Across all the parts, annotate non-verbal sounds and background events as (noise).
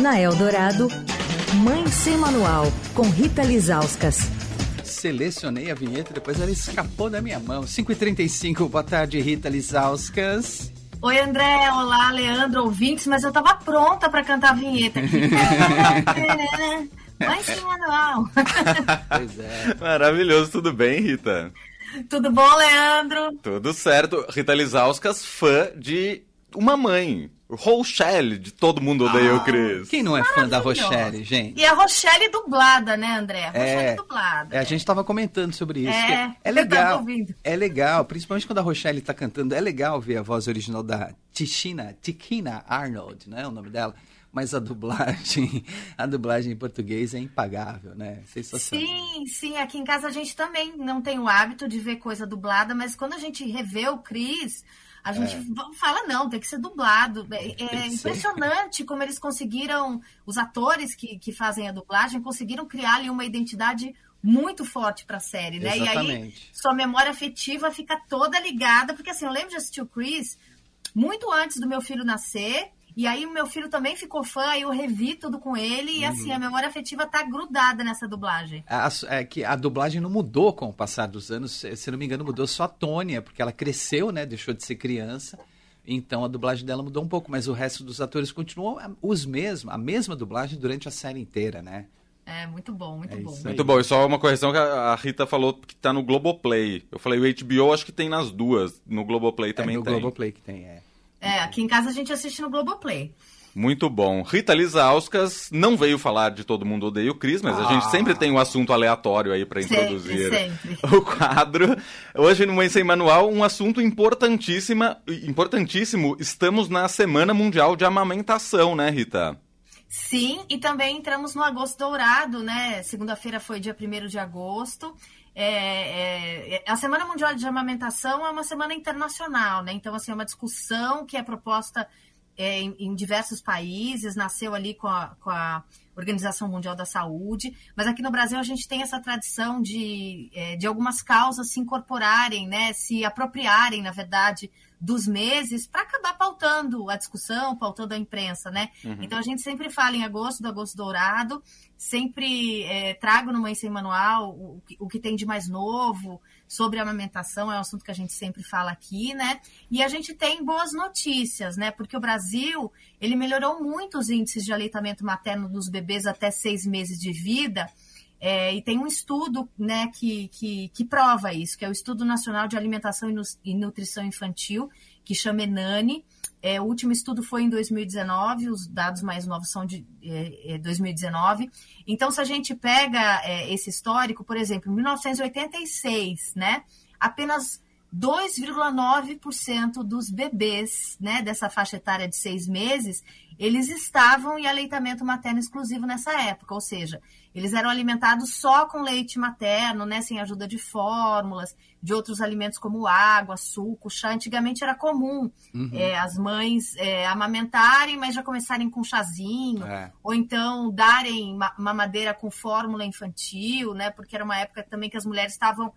Na Eldorado, Mãe Sem Manual, com Rita Lizauskas. Selecionei a vinheta, depois ela escapou da minha mão. 5h35, boa tarde, Rita Lizauskas. Oi, André. Olá, Leandro, ouvintes, mas eu tava pronta para cantar a vinheta aqui. (laughs) Mãe Sem Manual. pois é. Maravilhoso, tudo bem, Rita? Tudo bom, Leandro? Tudo certo. Rita Lizauskas, fã de uma mãe. Rochelle, de Todo Mundo Odeia ah, o Chris. Quem não é fã da Rochelle, gente? E a Rochelle dublada, né, André? Rochelle é, dublada. É, a gente estava comentando sobre isso. É, é legal. É legal, principalmente quando a Rochelle está cantando. É legal ver a voz original da Tichina, Tikina Arnold, né? O nome dela mas a dublagem, a dublagem em português é impagável, né? Sensacional. Sim, sim, aqui em casa a gente também não tem o hábito de ver coisa dublada, mas quando a gente revê o Cris, a gente é. fala, não, tem que ser dublado. É, é impressionante como eles conseguiram, os atores que, que fazem a dublagem, conseguiram criar ali uma identidade muito forte para a série, né? Exatamente. E aí sua memória afetiva fica toda ligada, porque assim, eu lembro de assistir o Chris muito antes do meu filho nascer, e aí o meu filho também ficou fã, aí eu revi tudo com ele, e assim, uhum. a memória afetiva tá grudada nessa dublagem. A, é que a dublagem não mudou com o passar dos anos, se não me engano, mudou só a Tônia, porque ela cresceu, né? Deixou de ser criança. Então a dublagem dela mudou um pouco, mas o resto dos atores continuou os mesmos, a mesma dublagem durante a série inteira, né? É, muito bom, muito é bom. Muito bom. E só uma correção que a Rita falou que tá no Globoplay. Eu falei o HBO, acho que tem nas duas. No Globoplay também é, no tem. No Globoplay que tem, é. É, aqui em casa a gente assiste no Globoplay. Muito bom. Rita Lizauskas não veio falar de Todo Mundo Odeia o Cris, mas ah. a gente ah. sempre tem um assunto aleatório aí para introduzir sempre. (laughs) o quadro. Hoje no Mãe Sem Manual, um assunto importantíssima, importantíssimo. Estamos na Semana Mundial de Amamentação, né, Rita? Sim, e também entramos no Agosto Dourado, né? Segunda-feira foi dia 1 de agosto. É, é, a Semana Mundial de Amamentação é uma semana internacional, né? Então, assim, é uma discussão que é proposta é, em, em, diversos países, nasceu ali com a, com a, Organização Mundial da Saúde, mas aqui no Brasil a gente tem essa tradição de, é, de algumas causas se incorporarem, né? Se apropriarem, na verdade, dos meses para acabar pautando a discussão, pautando a imprensa, né? Uhum. Então a gente sempre fala em agosto do agosto dourado, sempre é, trago no Mãe Sem Manual o, o que tem de mais novo sobre amamentação, é um assunto que a gente sempre fala aqui, né? E a gente tem boas notícias, né? Porque o Brasil, ele melhorou muito os índices de aleitamento materno dos bebês até seis meses de vida, é, e tem um estudo né, que, que, que, prova isso, que é o Estudo Nacional de Alimentação e Nutrição Infantil, que chama ENANI, é, o último estudo foi em 2019, os dados mais novos são de é, 2019. É, então, se a gente pega é, esse histórico, por exemplo, em 1986, né, apenas 2,9% dos bebês né, dessa faixa etária de seis meses, eles estavam em aleitamento materno exclusivo nessa época, ou seja, eles eram alimentados só com leite materno, né, sem ajuda de fórmulas, de outros alimentos como água, suco, chá. Antigamente era comum uhum. é, as mães é, amamentarem, mas já começarem com chazinho, é. ou então darem mamadeira com fórmula infantil, né, porque era uma época também que as mulheres estavam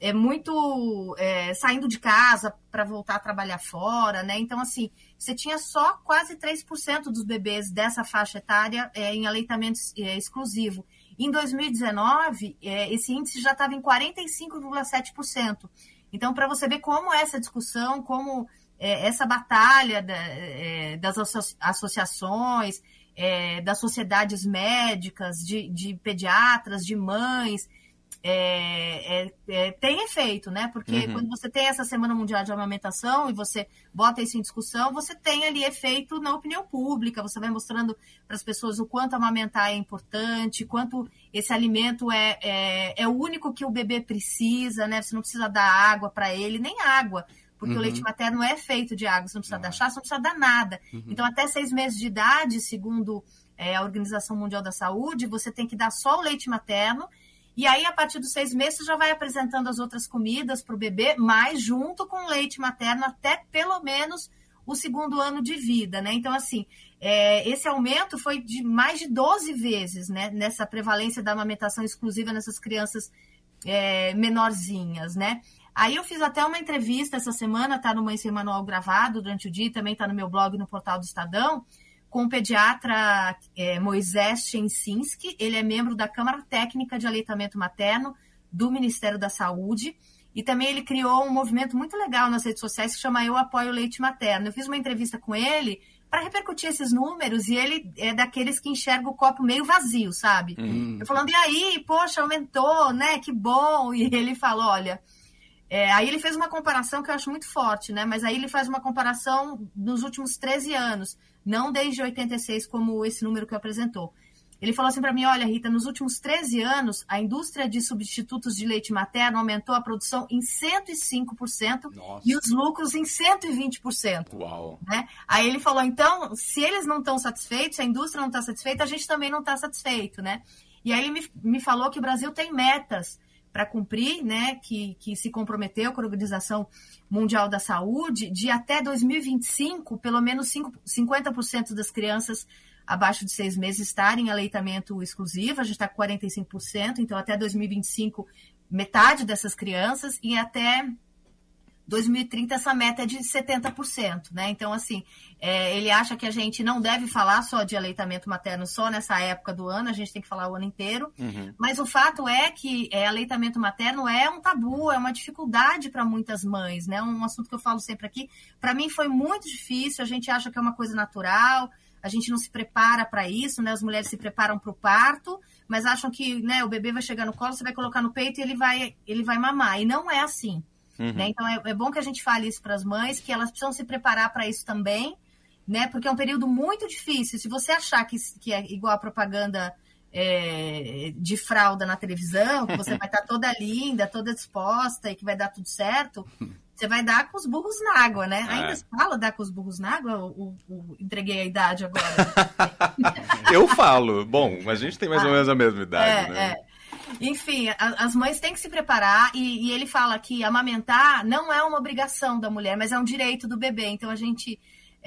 é muito é, saindo de casa para voltar a trabalhar fora, né? Então, assim, você tinha só quase 3% dos bebês dessa faixa etária é, em aleitamento é, exclusivo. Em 2019, é, esse índice já estava em 45,7%. Então, para você ver como essa discussão, como é, essa batalha da, das associações, das sociedades médicas, de, de pediatras, de mães, é, é, é, tem efeito, né? Porque uhum. quando você tem essa Semana Mundial de Amamentação e você bota isso em discussão, você tem ali efeito na opinião pública, você vai mostrando para as pessoas o quanto amamentar é importante, quanto esse alimento é, é, é, o único que o bebê precisa, né? Você não precisa dar água para ele, nem água. Porque uhum. o leite materno é feito de água, você não precisa dar chá, você não precisa dar nada. Uhum. Então, até seis meses de idade, segundo é, a Organização Mundial da Saúde, você tem que dar só o leite materno e aí, a partir dos seis meses, já vai apresentando as outras comidas para o bebê, mas junto com leite materno até pelo menos o segundo ano de vida, né? Então, assim, é, esse aumento foi de mais de 12 vezes, né? Nessa prevalência da amamentação exclusiva nessas crianças é, menorzinhas, né? Aí eu fiz até uma entrevista essa semana, tá no Mãe Sem Manual gravado durante o dia, também tá no meu blog no portal do Estadão, com o pediatra é, Moisés Chensinski, ele é membro da Câmara Técnica de Aleitamento Materno do Ministério da Saúde. E também ele criou um movimento muito legal nas redes sociais que chama Eu Apoio Leite Materno. Eu fiz uma entrevista com ele para repercutir esses números e ele é daqueles que enxerga o copo meio vazio, sabe? Uhum. Eu falando, e aí, poxa, aumentou, né? Que bom. E ele falou, olha. É, aí ele fez uma comparação que eu acho muito forte, né? Mas aí ele faz uma comparação nos últimos 13 anos, não desde 86, como esse número que apresentou. Ele falou assim para mim: olha, Rita, nos últimos 13 anos, a indústria de substitutos de leite materno aumentou a produção em 105% Nossa. e os lucros em 120%. Uau! Né? Aí ele falou: então, se eles não estão satisfeitos, se a indústria não está satisfeita, a gente também não está satisfeito, né? E aí ele me, me falou que o Brasil tem metas para cumprir, né, que, que se comprometeu com a Organização Mundial da Saúde, de até 2025, pelo menos 5, 50% das crianças abaixo de seis meses estarem em aleitamento exclusivo, a gente está com 45%, então até 2025, metade dessas crianças, e até 2030 essa meta é de 70%, né? Então, assim, é, ele acha que a gente não deve falar só de aleitamento materno só nessa época do ano, a gente tem que falar o ano inteiro. Uhum. Mas o fato é que é, aleitamento materno é um tabu, é uma dificuldade para muitas mães, né? Um assunto que eu falo sempre aqui. Para mim foi muito difícil, a gente acha que é uma coisa natural, a gente não se prepara para isso, né? As mulheres se preparam para o parto, mas acham que né, o bebê vai chegar no colo, você vai colocar no peito e ele vai, ele vai mamar. E não é assim. Uhum. Né? Então é, é, bom que a gente fale isso para as mães, que elas precisam se preparar para isso também, né? Porque é um período muito difícil. Se você achar que, que é igual a propaganda é, de fralda na televisão, que você (laughs) vai estar toda linda, toda disposta e que vai dar tudo certo, Você vai dar com os burros na água, né? É. Ainda se fala dar com os burros na água? O, o, entreguei a idade agora. (laughs) eu falo. Bom, a gente tem mais ah, ou menos a mesma idade, é, né? É. Enfim, a, as mães têm que se preparar e, e, ele fala que amamentar não é uma obrigação da mulher, mas é um direito do bebê. Então a gente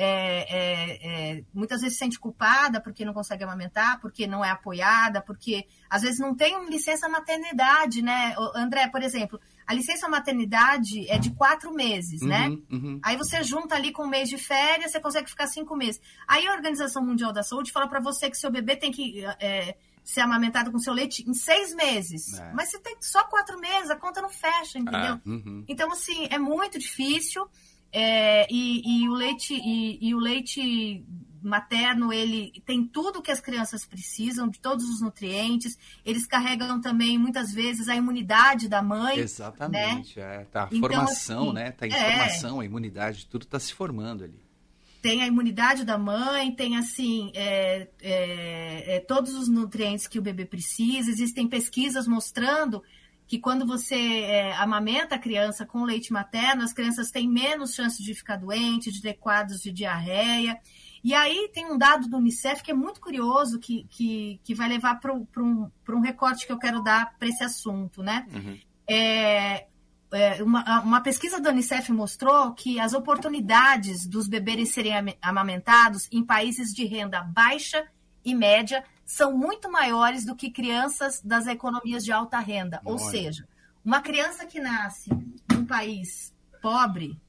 é, é, é, muitas vezes se sente culpada porque não consegue amamentar, porque não é apoiada, porque às vezes não tem licença maternidade, né? André, por exemplo, a licença maternidade é de quatro meses, né? uhum, né? Uhum. Aí você junta ali com um mês de férias, você consegue ficar cinco meses. Aí a Organização Mundial da Saúde fala para você que seu bebê tem que é, ser amamentado com seu leite em seis meses. É. Mas você tem só quatro meses, a conta não fecha, entendeu? É, uhum. Então, assim, é muito difícil. É, e, e, o leite e, e o leite materno ele tem tudo que as crianças precisam, de todos os nutrientes. Eles carregam também muitas vezes a imunidade da mãe. Né? Exatamente, né? é, tá a então, formação, assim, né? Tá é, a imunidade, tudo está se formando ali. Tem a imunidade da mãe, tem assim é, é, é, todos os nutrientes que o bebê precisa. Existem pesquisas mostrando que quando você é, amamenta a criança com leite materno, as crianças têm menos chance de ficar doente, de ter quadros de diarreia. E aí tem um dado do Unicef que é muito curioso, que, que, que vai levar para um, um recorte que eu quero dar para esse assunto, né? Uhum. É, é, uma, uma, pesquisa da Unicef mostrou que as oportunidades dos bebês serem amamentados em países de renda baixa e média são muito maiores do que crianças das economias de alta renda. Ou seja, uma criança que nasce num país pobre,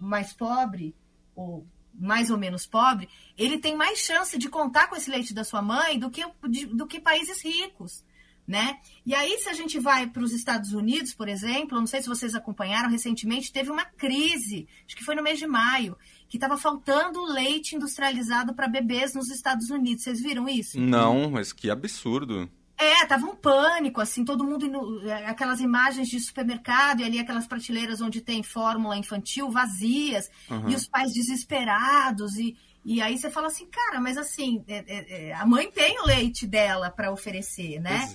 mais pobre, ou mais ou menos pobre, ele tem mais chance de contar com esse leite da sua mãe do que, de, do que países ricos. Né? E aí, se a gente vai para os Estados Unidos, por exemplo, não sei se vocês acompanharam, recentemente teve uma crise, acho que foi no mês de maio, que estava faltando leite industrializado para bebês nos Estados Unidos. Vocês viram isso? Não, mas que absurdo. É, tava um pânico, assim, todo mundo indo, é, aquelas imagens de supermercado e ali aquelas prateleiras onde tem fórmula infantil vazias uhum. e os pais desesperados e, e aí você fala assim, cara, mas assim, é, é, é a mãe tem o leite dela para oferecer, né?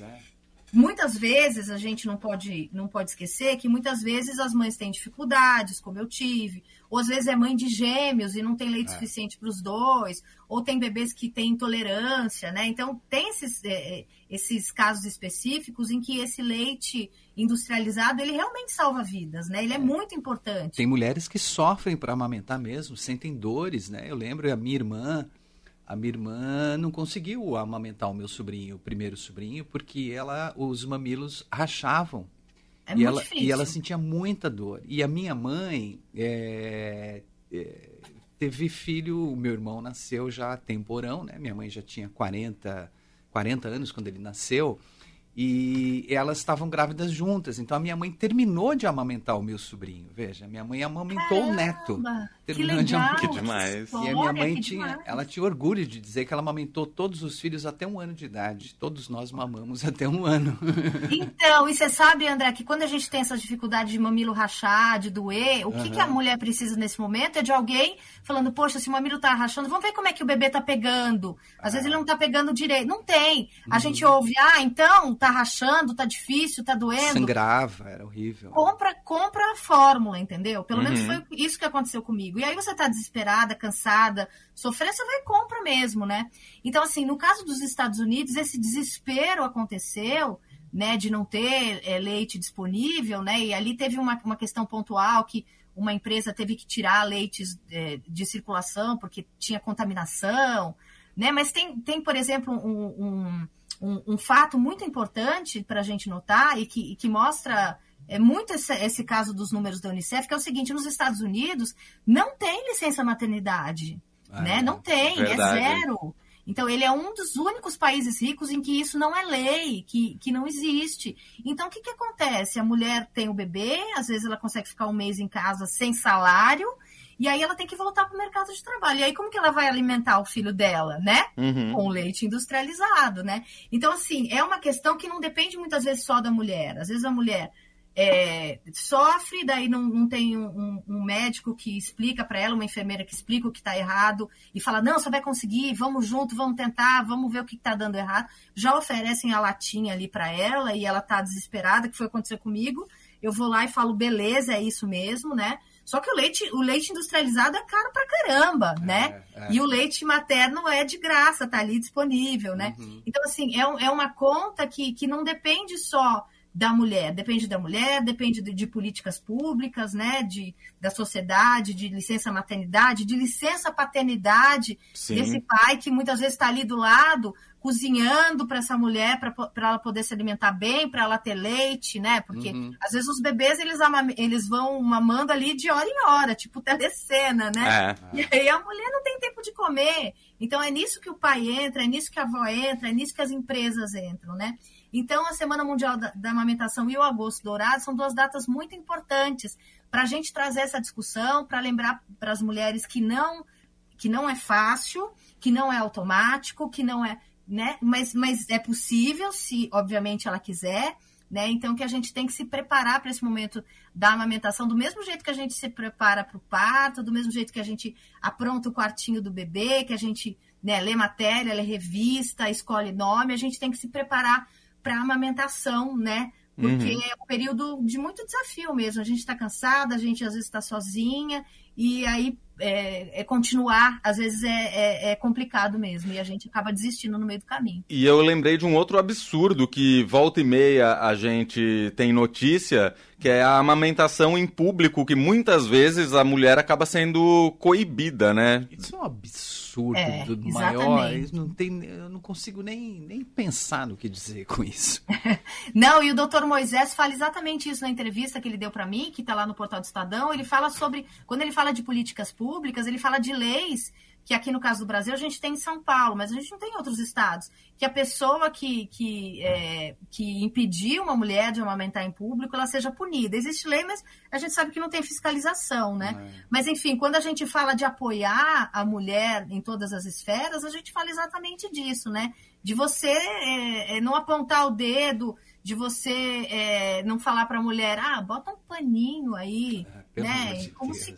Muitas vezes a gente não pode, não pode esquecer que muitas vezes as mães têm dificuldades, como eu tive, ou às vezes é mãe de gêmeos e não tem leite é. suficiente para os dois, ou tem bebês que têm intolerância, né? Então tem esses, é, é, esses casos específicos em que esse leite industrializado ele realmente salva vidas, né? Ele é, é. muito importante. Tem mulheres que sofrem para amamentar mesmo, sentem dores, né? Eu lembro a minha irmã a minha irmã não conseguiu amamentar o meu sobrinho, o primeiro sobrinho, porque ela, os mamilos rachavam. É e, ela, difícil. e ela sentia muita dor. E a minha mãe é, é, teve filho, o meu irmão nasceu já temporão, né? Minha mãe já tinha 40, 40 anos quando ele nasceu. E elas estavam grávidas juntas. Então a minha mãe terminou de amamentar o meu sobrinho. Veja, minha mãe amamentou Caramba, o neto. Terminou que legal, de. Que demais. E a minha mãe tinha, ela tinha orgulho de dizer que ela amamentou todos os filhos até um ano de idade. Todos nós mamamos (laughs) até um ano. Então, e você sabe, André, que quando a gente tem essa dificuldade de mamilo rachar, de doer, o que, uhum. que a mulher precisa nesse momento é de alguém falando, poxa, se o mamilo tá rachando, vamos ver como é que o bebê tá pegando. Às vezes ele não tá pegando direito. Não tem. A uhum. gente ouve, ah, então, tá rachando, tá difícil, tá doendo. Sangrava, era horrível. Compra, compra a fórmula, entendeu? Pelo uhum. menos foi isso que aconteceu comigo. E aí você tá desesperada, cansada, sofrendo, você vai e compra mesmo, né? Então, assim, no caso dos Estados Unidos, esse desespero aconteceu, né, de não ter é, leite disponível, né? E ali teve uma, uma questão pontual que uma empresa teve que tirar leites é, de circulação porque tinha contaminação, né? Mas tem, tem por exemplo, um, um, um, um fato muito importante para a gente notar e que, e que mostra é muito esse, esse, caso dos números da Unicef, que é o seguinte, nos Estados Unidos não tem licença maternidade, ah, né? Não tem, é verdade. é zero. Então, ele é um dos únicos países ricos em que isso não é lei, que, que não existe. Então, o que, que acontece? A mulher tem o bebê, às vezes ela consegue ficar um mês em casa sem salário, e aí ela tem que voltar para o mercado de trabalho. E aí, como que ela vai alimentar o filho dela, né? Uhum. Com leite industrializado, né? Então, assim, é uma questão que não depende muitas vezes só da mulher. Às vezes a mulher é, sofre, daí não, não tem um, um, médico que explica para ela, uma enfermeira que explica o que está errado e fala: não, você vai conseguir, vamos junto, vamos tentar, vamos ver o que está dando errado. Já oferecem a latinha ali para ela e ela está desesperada, que foi acontecer comigo. Eu vou lá e falo: beleza, é isso mesmo, né? Só que o leite, o leite industrializado é caro pra caramba, é, né? É. E o leite materno é de graça, tá ali disponível, né? Uhum. Então, assim, é, é uma conta que, que não depende só da mulher, depende da mulher, depende de, de, políticas públicas, né, de, da sociedade, de licença maternidade, de licença paternidade Sim. desse pai que muitas vezes está ali do lado cozinhando para essa mulher para ela poder se alimentar bem, para ela ter leite, né? Porque uhum. às vezes os bebês eles, eles vão mamando ali de hora em hora, tipo telecena, né? É. E aí a mulher não tem tempo de comer. Então é nisso que o pai entra, é nisso que a avó entra, é nisso que as empresas entram, né? Então, a Semana Mundial da, da Amamentação e o Agosto Dourado são duas datas muito importantes para a gente trazer essa discussão, para lembrar para as mulheres que não, que não é fácil, que não é automático, que não é. Né? Mas, mas é possível, se obviamente ela quiser. Né? Então, que a gente tem que se preparar para esse momento da amamentação, do mesmo jeito que a gente se prepara para o parto, do mesmo jeito que a gente apronta o quartinho do bebê, que a gente né, lê matéria, lê revista, escolhe nome, a gente tem que se preparar para amamentação, né? Porque uhum. é um período de muito desafio mesmo. A gente está cansada, a gente às vezes está sozinha, e aí é, é, continuar, às vezes é, é, é, complicado mesmo, e a gente acaba desistindo no meio do caminho. E eu lembrei de um outro absurdo que volta e meia a gente tem notícia, que é a amamentação em público, que muitas vezes a mulher acaba sendo coibida, né? Isso é um absurdo é, maior. Não tem, eu não consigo nem, nem pensar no que dizer com isso. (laughs) não, e o doutor Moisés fala exatamente isso na entrevista que ele deu para mim, que está lá no portal do Estadão. Ele fala sobre, quando ele fala de políticas públicas, ele fala de leis que aqui no caso do Brasil a gente tem em São Paulo, mas a gente não tem em outros estados, que a pessoa que, que, é, que impedir uma mulher de amamentar em público, ela seja punida. Existe lei, mas a gente sabe que não tem fiscalização, né? É. Mas, enfim, quando a gente fala de apoiar a mulher em todas as esferas, a gente fala exatamente disso, né? De você é, é não apontar o dedo, de você é, não falar para a mulher, ah, bota um paninho aí, é, né? Como se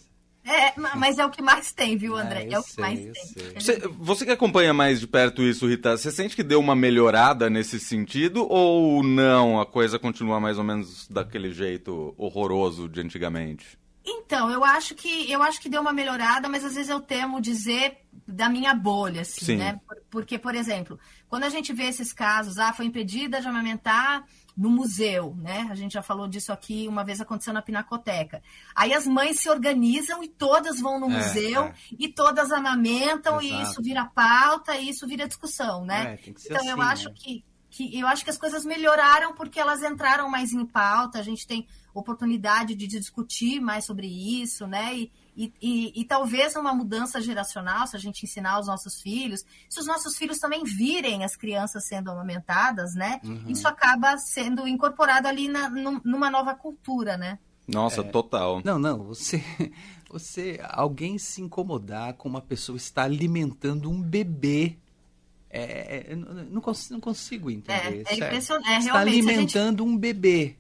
é, mas é o que mais tem, viu, André? É, é o que sei, mais tem. Você, você, que acompanha mais de perto isso, Rita, você sente que deu uma melhorada nesse sentido ou não? A coisa continua mais ou menos daquele jeito horroroso de antigamente? Então, eu acho que eu acho que deu uma melhorada, mas às vezes eu temo dizer da minha bolha, assim, Sim. né? Porque, por exemplo, quando a gente vê esses casos, ah, foi impedida de amamentar no museu, né? A gente já falou disso aqui, uma vez aconteceu na Pinacoteca. Aí as mães se organizam e todas vão no é, museu é. e todas amamentam Exato. e isso vira pauta e isso vira discussão, né? É, então assim, eu acho né? que, que eu acho que as coisas melhoraram porque elas entraram mais em pauta, a gente tem oportunidade de discutir mais sobre isso, né? E, E, e, e, talvez uma mudança geracional, se a gente ensinar aos nossos filhos, se os nossos filhos também virem as crianças sendo amamentadas, né? Uhum. Isso acaba sendo incorporado ali na, numa nova cultura, né? Nossa, é... total. Não, não, você, (laughs) você, alguém se incomodar com uma pessoa estar alimentando um bebê é, é não, consigo, não consigo entender. É, é impressionante. É, está alimentando gente... um bebê,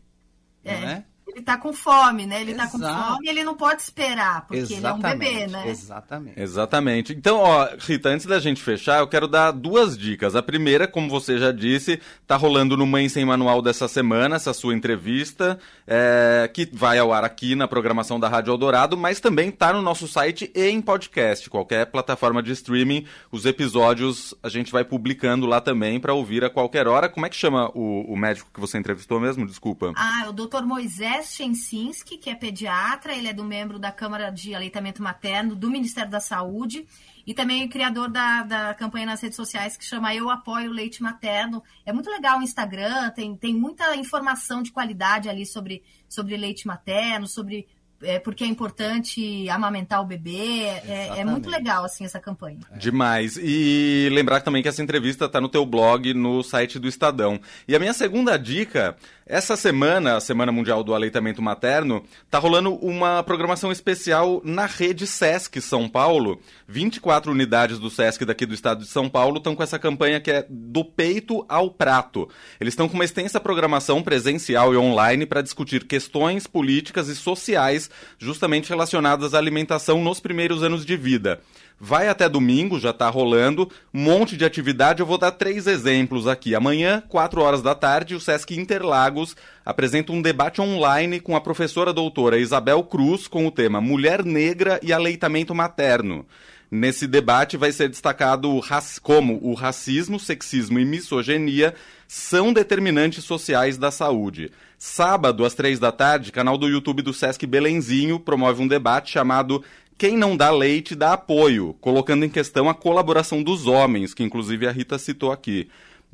é. não é? Ele tá com fome, né? Ele Exato. tá com fome e ele não pode esperar, porque Exatamente. ele é um bebê, né? Exatamente. Exatamente. Então, ó, Rita, antes da gente fechar, eu quero dar duas dicas. A primeira, como você já disse, tá rolando no Mãe Sem Manual dessa semana, essa sua entrevista, é, que vai ao ar aqui na programação da Rádio Eldorado, mas também tá no nosso site e em podcast, qualquer plataforma de streaming. Os episódios a gente vai publicando lá também para ouvir a qualquer hora. Como é que chama o, o médico que você entrevistou mesmo? Desculpa. Ah, é o Dr. Moisés Chensinski, que é pediatra, ele é do membro da Câmara de Aleitamento Materno do Ministério da Saúde e também o criador da, da campanha nas redes sociais que chama Eu Apoio Leite Materno. É muito legal o Instagram, tem, tem muita informação de qualidade ali sobre, sobre leite materno, sobre é, porque é importante amamentar o bebê. É, é, muito legal, assim, essa campanha. É. Demais. E lembrar também que essa entrevista está no teu blog, no site do Estadão. E a minha segunda dica, essa semana, a Semana Mundial do Aleitamento Materno, tá rolando uma programação especial na rede Sesc São Paulo. 24 unidades do Sesc daqui do estado de São Paulo estão com essa campanha que é do peito ao prato. Eles estão com uma extensa programação presencial e online para discutir questões políticas e sociais justamente relacionadas à alimentação nos primeiros anos de vida. Vai até domingo, já está rolando, um monte de atividade. Eu vou dar três exemplos aqui. Amanhã, 4 horas da tarde, o Sesc Interlagos apresenta um debate online com a professora doutora Isabel Cruz com o tema Mulher Negra e Aleitamento Materno. Nesse debate vai ser destacado como o racismo, sexismo e misoginia são determinantes sociais da saúde. Sábado, às três da tarde, canal do YouTube do Sesc Belenzinho promove um debate chamado Quem não dá leite dá apoio, colocando em questão a colaboração dos homens, que inclusive a Rita citou aqui.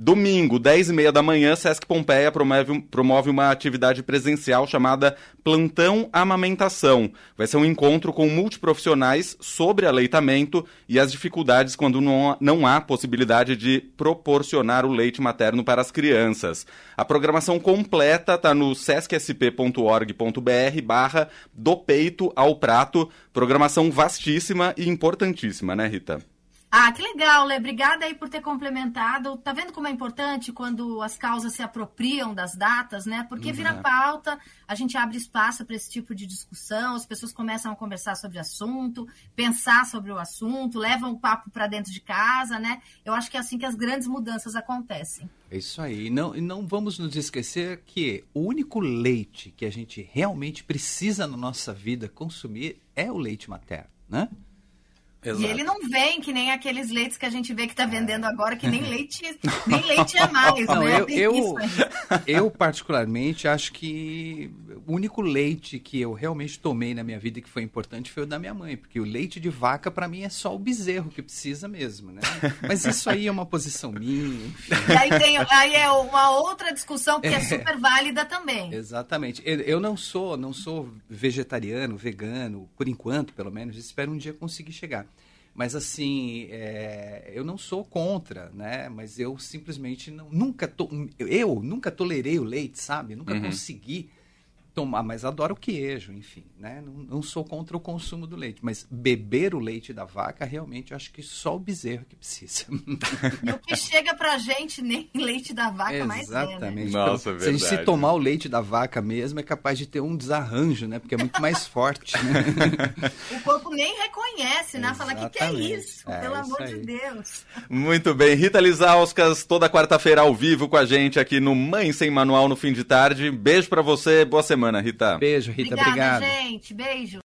Domingo, 10 e meia da manhã, Sesc Pompeia promove, promove uma atividade presencial chamada Plantão Amamentação. Vai ser um encontro com multiprofissionais sobre aleitamento e as dificuldades quando não, não há possibilidade de proporcionar o leite materno para as crianças. A programação completa está no sescsp.org.br barra do peito ao prato. Programação vastíssima e importantíssima, né, Rita? Ah, que legal, Lê. Obrigada aí por ter complementado. Tá vendo como é importante quando as causas se apropriam das datas, né? Porque uhum. vira pauta, a gente abre espaço para esse tipo de discussão, as pessoas começam a conversar sobre o assunto, pensar sobre o assunto, levam o papo para dentro de casa, né? Eu acho que é assim que as grandes mudanças acontecem. É isso aí. Não, não vamos nos esquecer que o único leite que a gente realmente precisa na nossa vida consumir é o leite materno, né? Exato. E ele não vem que nem aqueles leites que a gente vê que está vendendo agora, que nem (laughs) leite, nem leite é mais, não, né? Eu, eu, (laughs) eu, particularmente, acho que o único leite que eu realmente tomei na minha vida que foi importante foi o da minha mãe, porque o leite de vaca, para mim, é só o bezerro que precisa mesmo, né? Mas isso aí é uma posição minha. E aí, tem, aí é uma outra discussão que é, é super válida também. Exatamente. Eu não sou, não sou vegetariano, vegano, por enquanto, pelo menos. Espero um dia conseguir chegar. Mas assim, é, eu não sou contra, né? Mas eu simplesmente não, nunca to, eu nunca tolerei o leite, sabe? Nunca uhum. consegui tomar, mas adoro queijo, enfim, né? Não, não, sou contra o consumo do leite, mas beber o leite da vaca, realmente, eu acho que só o bezerro que precisa. E o que chega pra gente, nem leite da vaca Exatamente. mais é, né? Nossa, então, Se a gente se tomar o leite da vaca mesmo, é capaz de ter um desarranjo, né? Porque é muito mais forte, né? O corpo nem reconhece, né? Fala, o que, que é isso? É, Pelo isso amor aí. de Deus. Muito bem. Rita Lizauskas, toda quarta-feira ao vivo com a gente aqui no Mãe Sem Manual no fim de tarde. Beijo para você, boa semana semana, Rita. Beijo, Rita. Obrigada, obrigado. gente. Beijo.